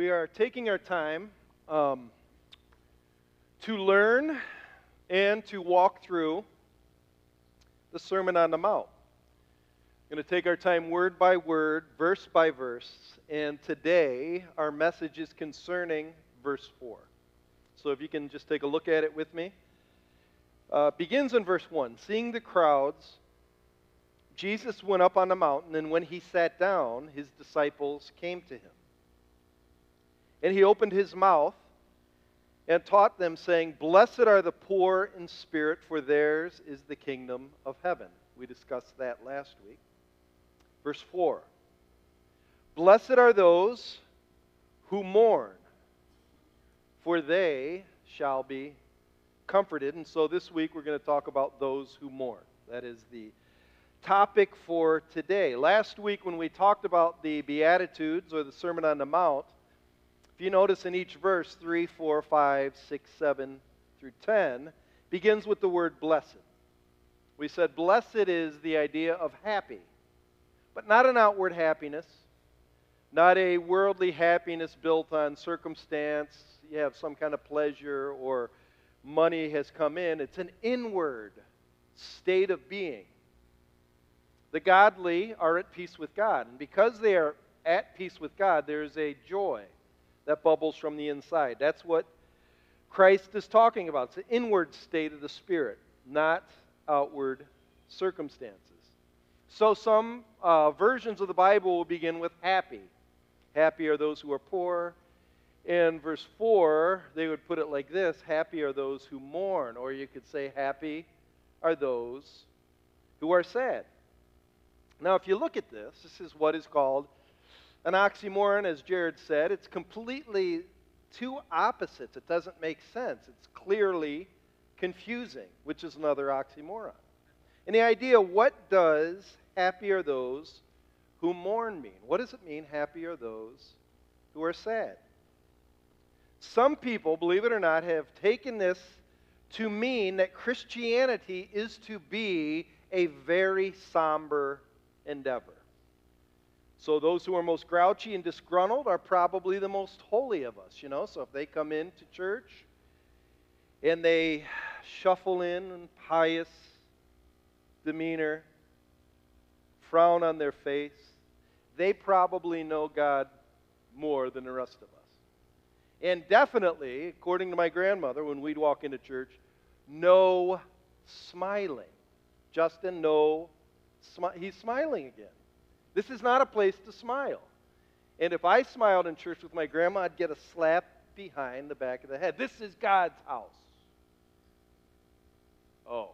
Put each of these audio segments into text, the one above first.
we are taking our time um, to learn and to walk through the Sermon on the Mount. We're going to take our time word by word, verse by verse, and today our message is concerning verse 4. So if you can just take a look at it with me. Uh, begins in verse 1 Seeing the crowds, Jesus went up on the mountain, and when he sat down, his disciples came to him. And he opened his mouth and taught them, saying, Blessed are the poor in spirit, for theirs is the kingdom of heaven. We discussed that last week. Verse 4 Blessed are those who mourn, for they shall be comforted. And so this week we're going to talk about those who mourn. That is the topic for today. Last week, when we talked about the Beatitudes or the Sermon on the Mount, if you notice in each verse, 3, 4, 5, 6, 7 through 10, begins with the word blessed. We said blessed is the idea of happy, but not an outward happiness, not a worldly happiness built on circumstance, you have some kind of pleasure or money has come in. It's an inward state of being. The godly are at peace with God. And because they are at peace with God, there's a joy that bubbles from the inside. That's what Christ is talking about. It's an inward state of the Spirit, not outward circumstances. So, some uh, versions of the Bible will begin with happy. Happy are those who are poor. In verse 4, they would put it like this Happy are those who mourn. Or you could say, Happy are those who are sad. Now, if you look at this, this is what is called an oxymoron, as Jared said. It's completely two opposites. It doesn't make sense. It's clearly confusing, which is another oxymoron. And the idea what does happy are those who mourn mean? What does it mean, happy are those who are sad? Some people, believe it or not, have taken this to mean that Christianity is to be a very somber endeavor. So those who are most grouchy and disgruntled are probably the most holy of us, you know. So if they come into church and they shuffle in in pious demeanor, frown on their face, they probably know God more than the rest of us. And definitely, according to my grandmother, when we'd walk into church, no smiling. Justin, no Smi- he's smiling again. This is not a place to smile. And if I smiled in church with my grandma, I'd get a slap behind the back of the head. This is God's house. Oh,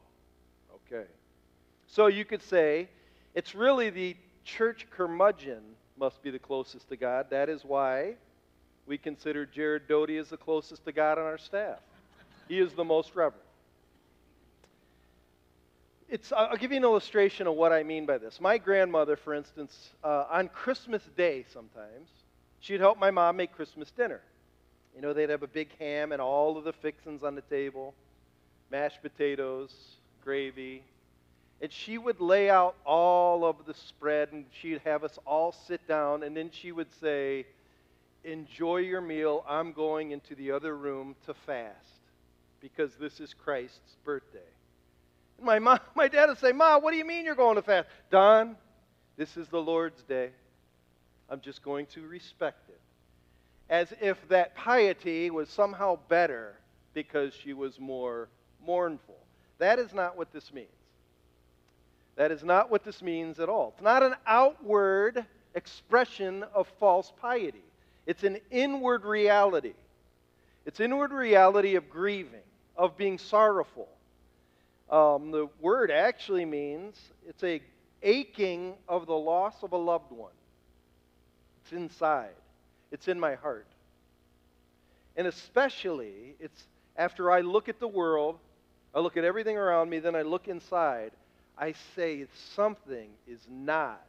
okay. So you could say it's really the church curmudgeon must be the closest to God. That is why we consider Jared Doty as the closest to God on our staff. He is the most reverent it's, I'll give you an illustration of what I mean by this. My grandmother, for instance, uh, on Christmas Day sometimes, she'd help my mom make Christmas dinner. You know, they'd have a big ham and all of the fixings on the table mashed potatoes, gravy. And she would lay out all of the spread and she'd have us all sit down. And then she would say, Enjoy your meal. I'm going into the other room to fast because this is Christ's birthday. My, mom, my dad would say, Ma, what do you mean you're going to fast? Don, this is the Lord's day. I'm just going to respect it. As if that piety was somehow better because she was more mournful. That is not what this means. That is not what this means at all. It's not an outward expression of false piety, it's an inward reality. It's inward reality of grieving, of being sorrowful, um, the word actually means it's a aching of the loss of a loved one. It's inside. It's in my heart. And especially, it's after I look at the world, I look at everything around me, then I look inside, I say something is not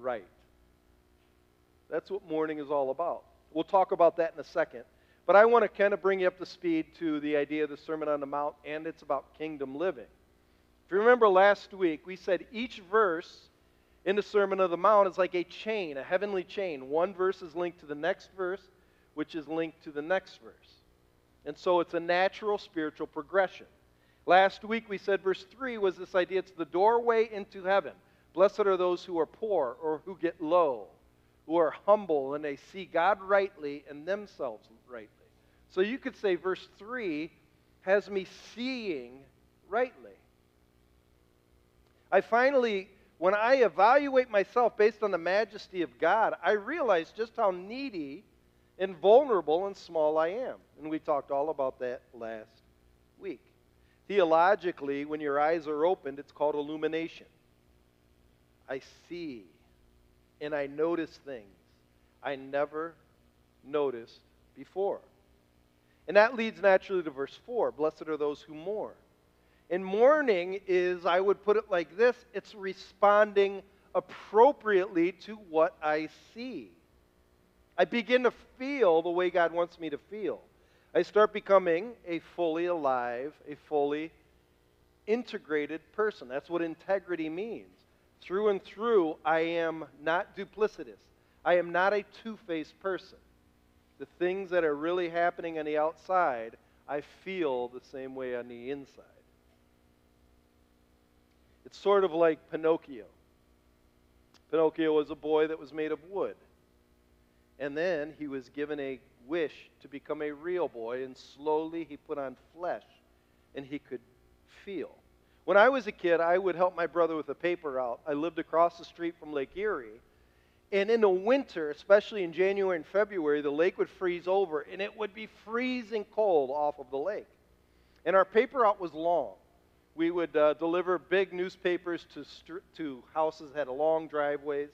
right. That's what mourning is all about. We'll talk about that in a second. But I want to kind of bring you up to speed to the idea of the Sermon on the Mount, and it's about kingdom living. If you remember last week, we said each verse in the Sermon on the Mount is like a chain, a heavenly chain. One verse is linked to the next verse, which is linked to the next verse. And so it's a natural spiritual progression. Last week we said verse 3 was this idea it's the doorway into heaven. Blessed are those who are poor or who get low, who are humble and they see God rightly and themselves rightly. So you could say verse 3 has me seeing rightly. I finally, when I evaluate myself based on the majesty of God, I realize just how needy and vulnerable and small I am. And we talked all about that last week. Theologically, when your eyes are opened, it's called illumination. I see and I notice things I never noticed before. And that leads naturally to verse 4 Blessed are those who mourn. And mourning is, I would put it like this it's responding appropriately to what I see. I begin to feel the way God wants me to feel. I start becoming a fully alive, a fully integrated person. That's what integrity means. Through and through, I am not duplicitous. I am not a two faced person. The things that are really happening on the outside, I feel the same way on the inside. It's sort of like Pinocchio. Pinocchio was a boy that was made of wood. And then he was given a wish to become a real boy, and slowly he put on flesh, and he could feel. When I was a kid, I would help my brother with a paper route. I lived across the street from Lake Erie. And in the winter, especially in January and February, the lake would freeze over, and it would be freezing cold off of the lake. And our paper route was long we would uh, deliver big newspapers to, st- to houses that had long driveways.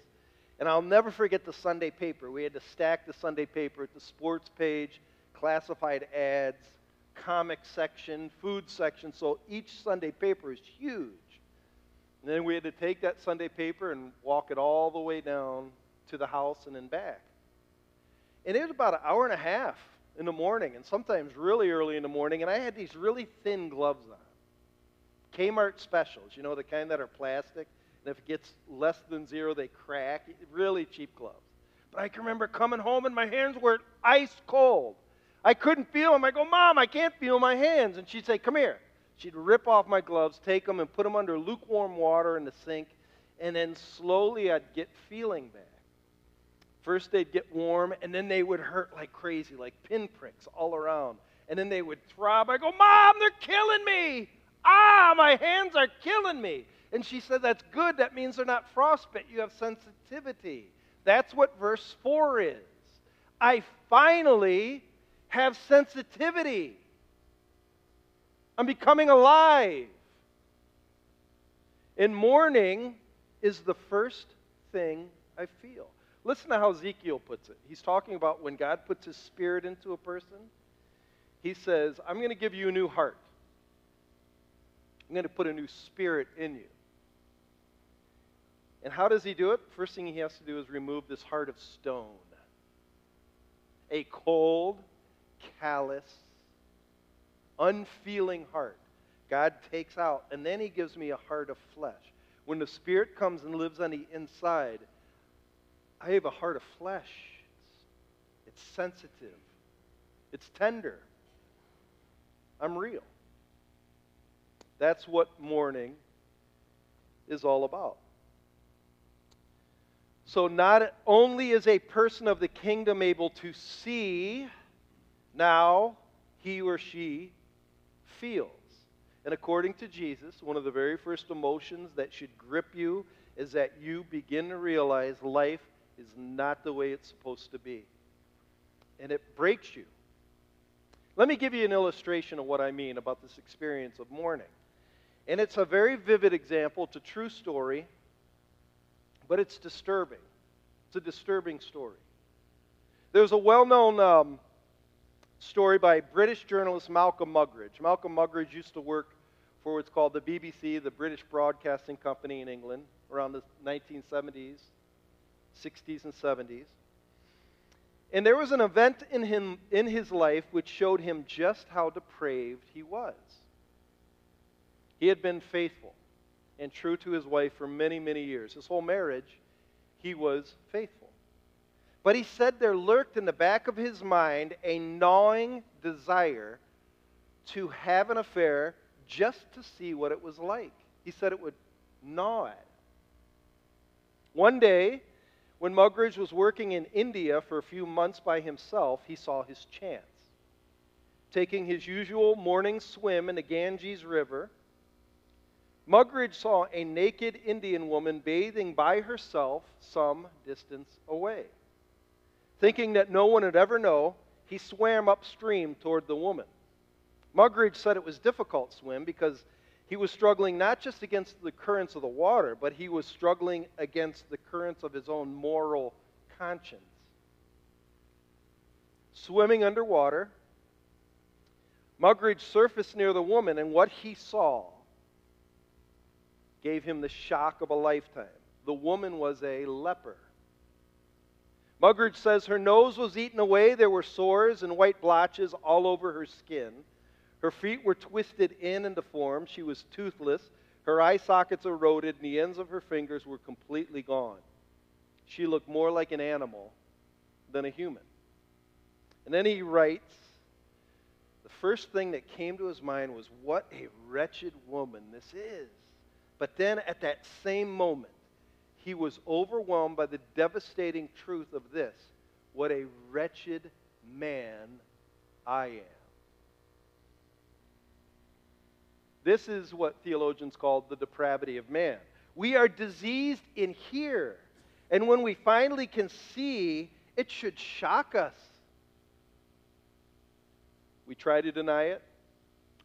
And I'll never forget the Sunday paper. We had to stack the Sunday paper at the sports page, classified ads, comic section, food section. So each Sunday paper is huge. And then we had to take that Sunday paper and walk it all the way down to the house and then back. And it was about an hour and a half in the morning, and sometimes really early in the morning, and I had these really thin gloves on. Kmart specials, you know, the kind that are plastic, and if it gets less than zero, they crack. Really cheap gloves. But I can remember coming home and my hands were ice cold. I couldn't feel them. I go, Mom, I can't feel my hands. And she'd say, Come here. She'd rip off my gloves, take them, and put them under lukewarm water in the sink, and then slowly I'd get feeling back. First, they'd get warm, and then they would hurt like crazy, like pinpricks all around. And then they would throb. I go, Mom, they're killing me. Ah, my hands are killing me. And she said, That's good. That means they're not frostbite. You have sensitivity. That's what verse 4 is. I finally have sensitivity. I'm becoming alive. And mourning is the first thing I feel. Listen to how Ezekiel puts it. He's talking about when God puts his spirit into a person. He says, I'm going to give you a new heart. I'm going to put a new spirit in you. And how does he do it? First thing he has to do is remove this heart of stone. A cold, callous, unfeeling heart. God takes out, and then he gives me a heart of flesh. When the Spirit comes and lives on the inside, I have a heart of flesh. It's, it's sensitive, it's tender. I'm real. That's what mourning is all about. So, not only is a person of the kingdom able to see, now he or she feels. And according to Jesus, one of the very first emotions that should grip you is that you begin to realize life is not the way it's supposed to be. And it breaks you. Let me give you an illustration of what I mean about this experience of mourning. And it's a very vivid example. It's a true story, but it's disturbing. It's a disturbing story. There's a well known um, story by British journalist Malcolm Muggeridge. Malcolm Muggeridge used to work for what's called the BBC, the British Broadcasting Company in England, around the 1970s, 60s, and 70s. And there was an event in, him, in his life which showed him just how depraved he was. He had been faithful and true to his wife for many, many years. His whole marriage, he was faithful. But he said there lurked in the back of his mind a gnawing desire to have an affair just to see what it was like. He said it would gnaw at. One day, when Muggeridge was working in India for a few months by himself, he saw his chance. Taking his usual morning swim in the Ganges River, Muggeridge saw a naked Indian woman bathing by herself some distance away. Thinking that no one would ever know, he swam upstream toward the woman. Muggeridge said it was a difficult swim because he was struggling not just against the currents of the water, but he was struggling against the currents of his own moral conscience. Swimming underwater, Muggeridge surfaced near the woman, and what he saw gave him the shock of a lifetime. The woman was a leper. Muggeridge says her nose was eaten away. There were sores and white blotches all over her skin. Her feet were twisted in and deformed. She was toothless. Her eye sockets eroded, and the ends of her fingers were completely gone. She looked more like an animal than a human. And then he writes the first thing that came to his mind was, What a wretched woman this is. But then at that same moment, he was overwhelmed by the devastating truth of this what a wretched man I am. This is what theologians call the depravity of man. We are diseased in here. And when we finally can see, it should shock us. We try to deny it,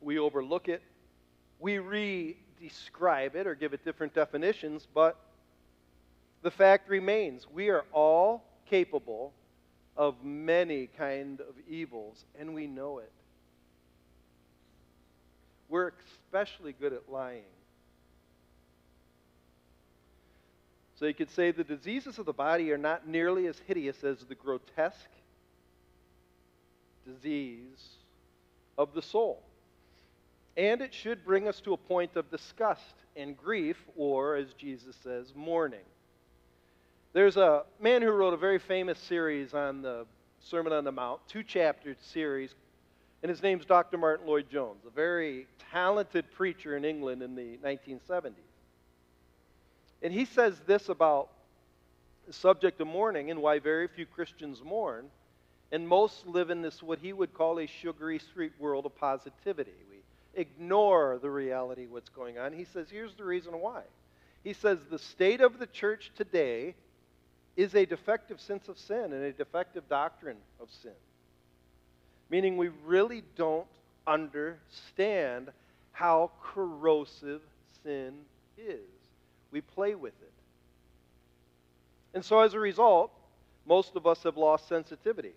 we overlook it, we re describe it or give it different definitions, but the fact remains we are all capable of many kind of evils, and we know it. We're especially good at lying. So you could say the diseases of the body are not nearly as hideous as the grotesque disease of the soul. And it should bring us to a point of disgust and grief, or, as Jesus says, mourning. There's a man who wrote a very famous series on the Sermon on the Mount, two chapter series and his name's Dr. Martyn Lloyd-Jones, a very talented preacher in England in the 1970s. And he says this about the subject of mourning and why very few Christians mourn, and most live in this what he would call a sugary sweet world of positivity. We ignore the reality of what's going on. He says, here's the reason why. He says, the state of the church today is a defective sense of sin and a defective doctrine of sin meaning we really don't understand how corrosive sin is. We play with it. And so as a result, most of us have lost sensitivity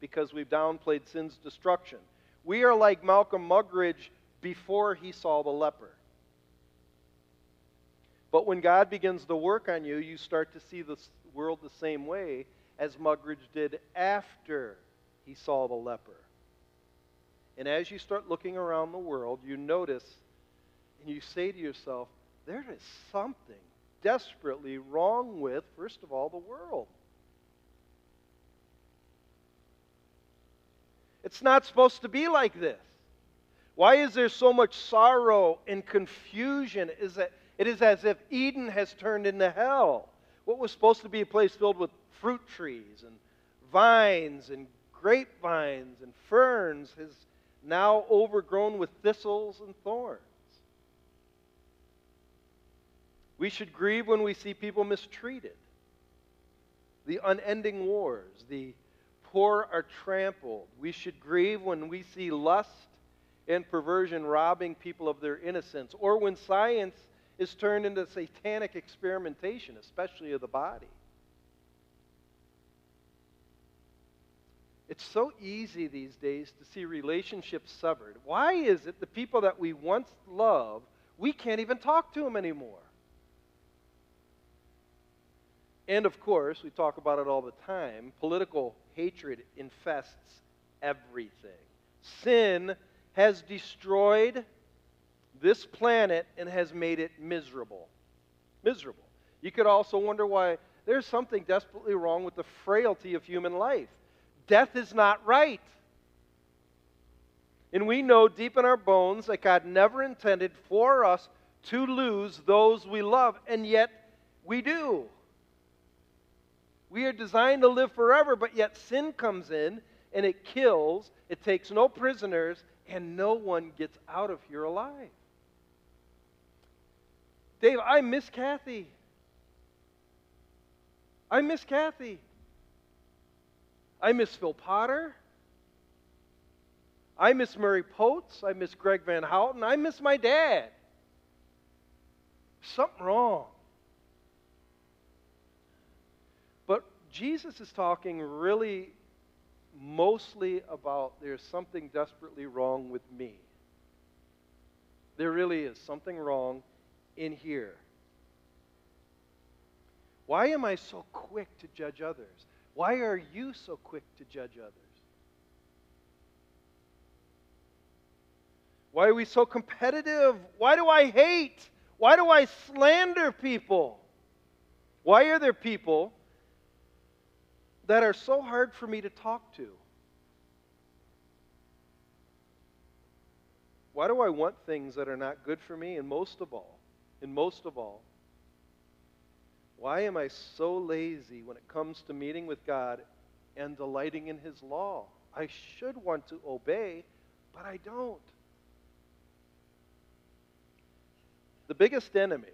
because we've downplayed sin's destruction. We are like Malcolm Muggeridge before he saw the leper. But when God begins to work on you, you start to see the world the same way as Muggeridge did after he saw the leper. And as you start looking around the world, you notice and you say to yourself, there is something desperately wrong with, first of all, the world. It's not supposed to be like this. Why is there so much sorrow and confusion? Is that it is as if Eden has turned into hell. What was supposed to be a place filled with fruit trees and vines and grapevines and ferns has now overgrown with thistles and thorns. We should grieve when we see people mistreated. The unending wars, the poor are trampled. We should grieve when we see lust and perversion robbing people of their innocence, or when science is turned into satanic experimentation, especially of the body. It's so easy these days to see relationships severed. Why is it the people that we once loved, we can't even talk to them anymore? And of course, we talk about it all the time political hatred infests everything. Sin has destroyed this planet and has made it miserable. Miserable. You could also wonder why there's something desperately wrong with the frailty of human life. Death is not right. And we know deep in our bones that God never intended for us to lose those we love, and yet we do. We are designed to live forever, but yet sin comes in and it kills, it takes no prisoners, and no one gets out of here alive. Dave, I miss Kathy. I miss Kathy. I miss Phil Potter. I miss Murray Potes. I miss Greg Van Houten. I miss my dad. Something wrong. But Jesus is talking really mostly about there's something desperately wrong with me. There really is something wrong in here. Why am I so quick to judge others? Why are you so quick to judge others? Why are we so competitive? Why do I hate? Why do I slander people? Why are there people that are so hard for me to talk to? Why do I want things that are not good for me? And most of all, and most of all, why am I so lazy when it comes to meeting with God and delighting in His law? I should want to obey, but I don't. The biggest enemy,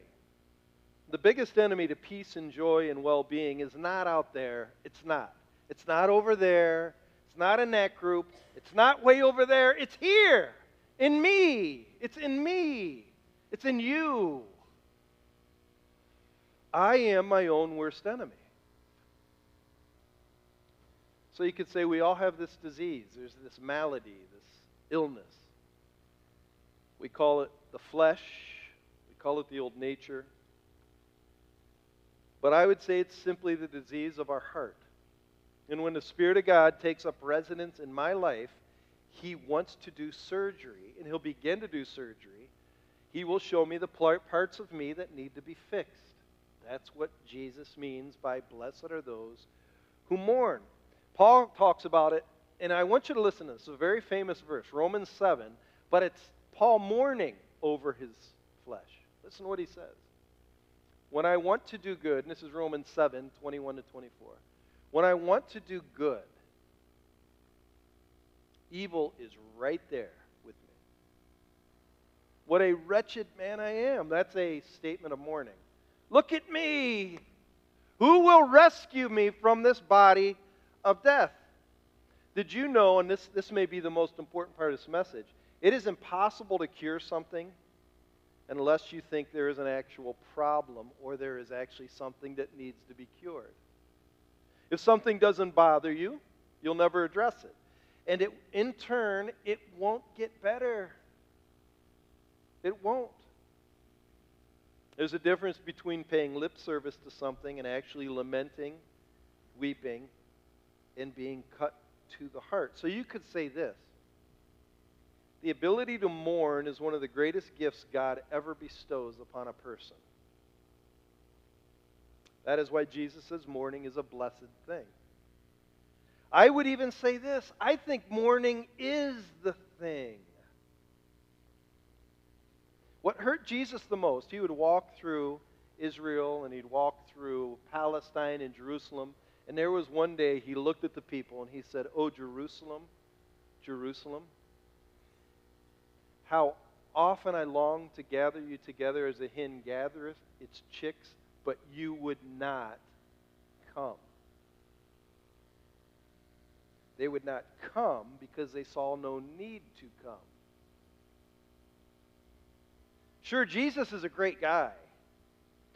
the biggest enemy to peace and joy and well being is not out there. It's not. It's not over there. It's not in that group. It's not way over there. It's here. In me. It's in me. It's in you. I am my own worst enemy. So you could say we all have this disease. There's this malady, this illness. We call it the flesh, we call it the old nature. But I would say it's simply the disease of our heart. And when the Spirit of God takes up residence in my life, He wants to do surgery, and He'll begin to do surgery. He will show me the parts of me that need to be fixed. That's what Jesus means by blessed are those who mourn. Paul talks about it, and I want you to listen to this. It's a very famous verse, Romans 7, but it's Paul mourning over his flesh. Listen to what he says. When I want to do good, and this is Romans 7, 21 to 24. When I want to do good, evil is right there with me. What a wretched man I am. That's a statement of mourning. Look at me. Who will rescue me from this body of death? Did you know, and this, this may be the most important part of this message, it is impossible to cure something unless you think there is an actual problem or there is actually something that needs to be cured. If something doesn't bother you, you'll never address it. And it, in turn, it won't get better. It won't. There's a difference between paying lip service to something and actually lamenting, weeping, and being cut to the heart. So you could say this The ability to mourn is one of the greatest gifts God ever bestows upon a person. That is why Jesus says mourning is a blessed thing. I would even say this I think mourning is the thing. What hurt Jesus the most, he would walk through Israel and he'd walk through Palestine and Jerusalem. And there was one day he looked at the people and he said, Oh, Jerusalem, Jerusalem, how often I long to gather you together as a hen gathereth its chicks, but you would not come. They would not come because they saw no need to come. Sure, Jesus is a great guy,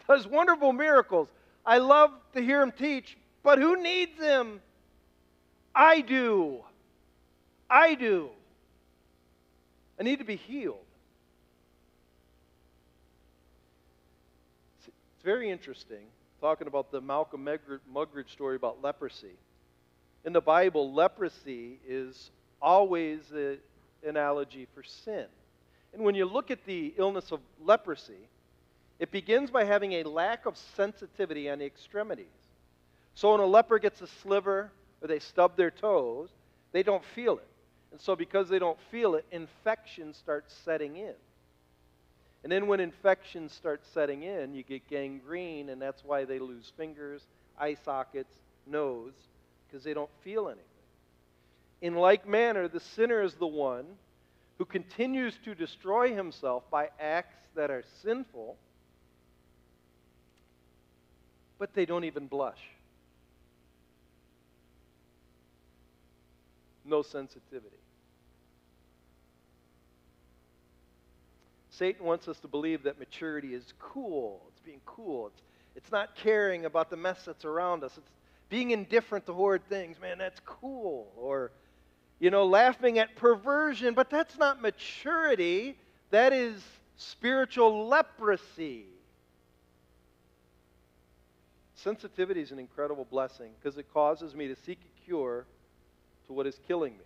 does wonderful miracles. I love to hear him teach, but who needs him? I do. I do. I need to be healed. It's very interesting talking about the Malcolm Muggeridge story about leprosy. In the Bible, leprosy is always an analogy for sin. And when you look at the illness of leprosy, it begins by having a lack of sensitivity on the extremities. So when a leper gets a sliver or they stub their toes, they don't feel it. And so because they don't feel it, infection starts setting in. And then when infection starts setting in, you get gangrene, and that's why they lose fingers, eye sockets, nose, because they don't feel anything. In like manner, the sinner is the one who continues to destroy himself by acts that are sinful, but they don't even blush. No sensitivity. Satan wants us to believe that maturity is cool. It's being cool. It's, it's not caring about the mess that's around us. It's being indifferent to horrid things. Man, that's cool. Or you know, laughing at perversion, but that's not maturity. That is spiritual leprosy. Sensitivity is an incredible blessing because it causes me to seek a cure to what is killing me.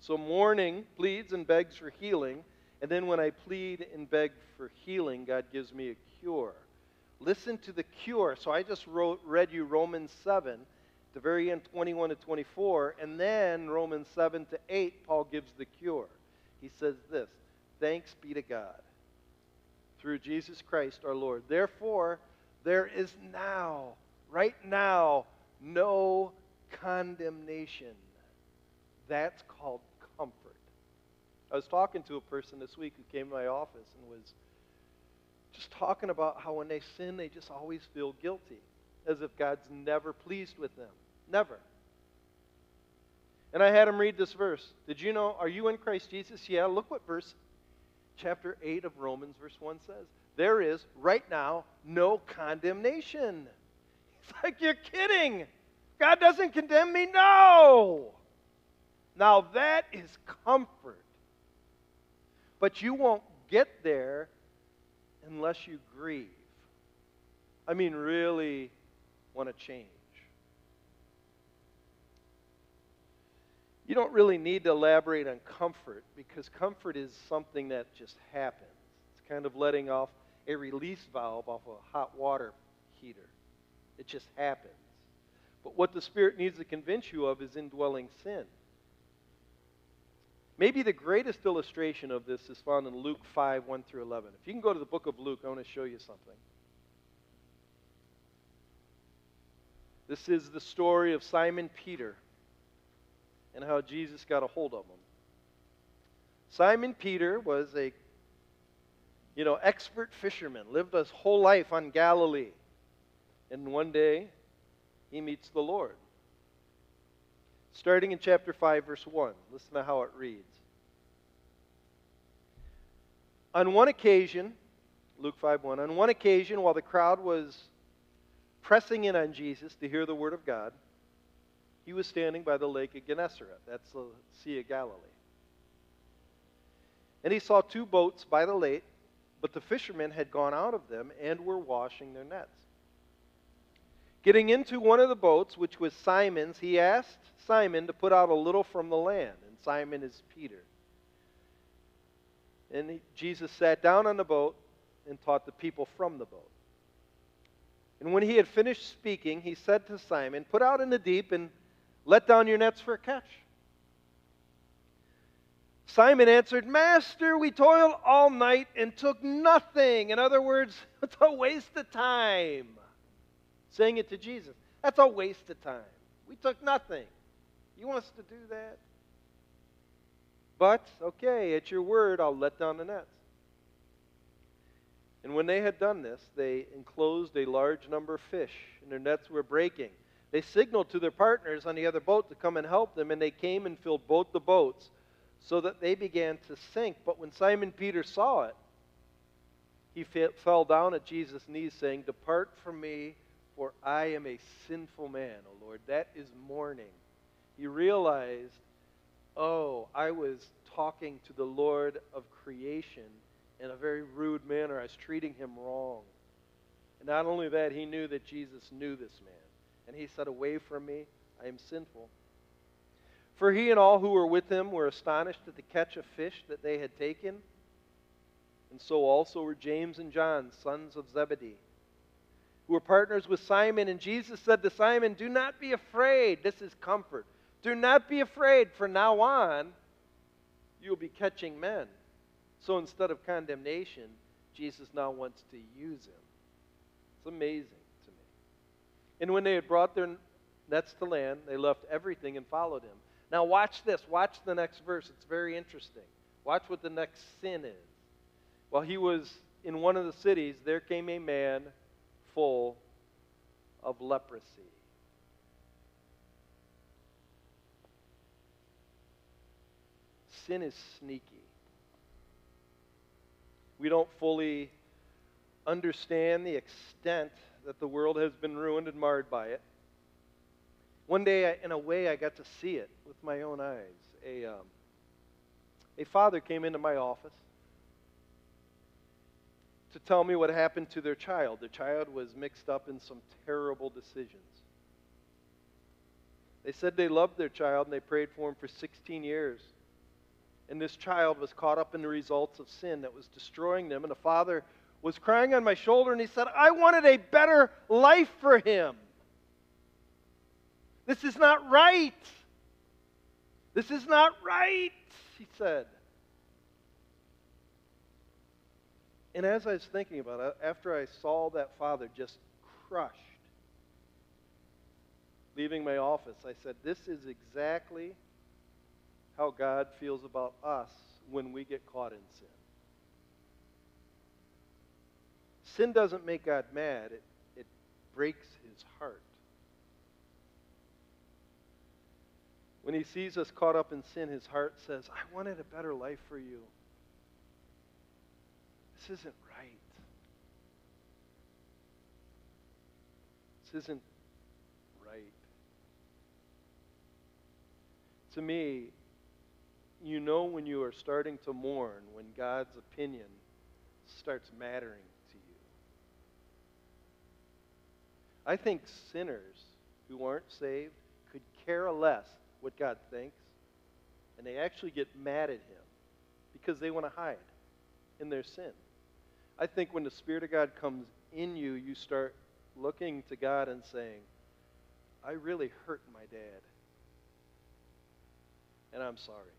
So, mourning pleads and begs for healing, and then when I plead and beg for healing, God gives me a cure. Listen to the cure. So, I just wrote, read you Romans 7 the very end, 21 to 24. And then Romans 7 to 8, Paul gives the cure. He says this Thanks be to God through Jesus Christ our Lord. Therefore, there is now, right now, no condemnation. That's called comfort. I was talking to a person this week who came to my office and was just talking about how when they sin, they just always feel guilty, as if God's never pleased with them. Never. And I had him read this verse. Did you know, are you in Christ Jesus? Yeah, look what verse, chapter 8 of Romans, verse 1 says. There is, right now, no condemnation. It's like, you're kidding. God doesn't condemn me? No. Now that is comfort. But you won't get there unless you grieve. I mean, really want to change. You don't really need to elaborate on comfort because comfort is something that just happens. It's kind of letting off a release valve off a hot water heater. It just happens. But what the Spirit needs to convince you of is indwelling sin. Maybe the greatest illustration of this is found in Luke 5 1 through 11. If you can go to the book of Luke, I want to show you something. This is the story of Simon Peter and how Jesus got a hold of them. Simon Peter was a you know, expert fisherman, lived his whole life on Galilee. And one day, he meets the Lord. Starting in chapter 5, verse 1, listen to how it reads. On one occasion, Luke 5 1, on one occasion, while the crowd was pressing in on Jesus to hear the word of God, he was standing by the lake of Gennesaret. That's the Sea of Galilee. And he saw two boats by the lake, but the fishermen had gone out of them and were washing their nets. Getting into one of the boats, which was Simon's, he asked Simon to put out a little from the land. And Simon is Peter. And Jesus sat down on the boat and taught the people from the boat. And when he had finished speaking, he said to Simon, Put out in the deep and let down your nets for a catch. Simon answered, Master, we toiled all night and took nothing. In other words, it's a waste of time. Saying it to Jesus. That's a waste of time. We took nothing. You want us to do that? But, okay, at your word, I'll let down the nets. And when they had done this, they enclosed a large number of fish, and their nets were breaking. They signaled to their partners on the other boat to come and help them, and they came and filled both the boats so that they began to sink. But when Simon Peter saw it, he fell down at Jesus' knees, saying, Depart from me, for I am a sinful man, O Lord. That is mourning. He realized, oh, I was talking to the Lord of creation in a very rude manner. I was treating him wrong. And not only that, he knew that Jesus knew this man. And he said, Away from me, I am sinful. For he and all who were with him were astonished at the catch of fish that they had taken. And so also were James and John, sons of Zebedee. who were partners with Simon. And Jesus said to Simon, Do not be afraid. This is comfort. Do not be afraid. From now on, you will be catching men. So instead of condemnation, Jesus now wants to use him. It's amazing. And when they had brought their nets to land, they left everything and followed him. Now, watch this. Watch the next verse. It's very interesting. Watch what the next sin is. While he was in one of the cities, there came a man full of leprosy. Sin is sneaky. We don't fully understand the extent that the world has been ruined and marred by it. One day, in a way, I got to see it with my own eyes. A, um, a father came into my office to tell me what happened to their child. Their child was mixed up in some terrible decisions. They said they loved their child and they prayed for him for 16 years. And this child was caught up in the results of sin that was destroying them. And the father was crying on my shoulder and he said, I wanted a better life for him. This is not right. This is not right, he said. And as I was thinking about it, after I saw that father just crushed, leaving my office, I said, This is exactly how God feels about us when we get caught in sin. Sin doesn't make God mad, it, it breaks his heart. When he sees us caught up in sin, his heart says, I wanted a better life for you. This isn't right. This isn't right. To me, you know when you are starting to mourn, when God's opinion starts mattering to you. I think sinners who aren't saved could care less what God thinks, and they actually get mad at Him because they want to hide in their sin. I think when the Spirit of God comes in you, you start looking to God and saying, I really hurt my dad. And I'm sorry.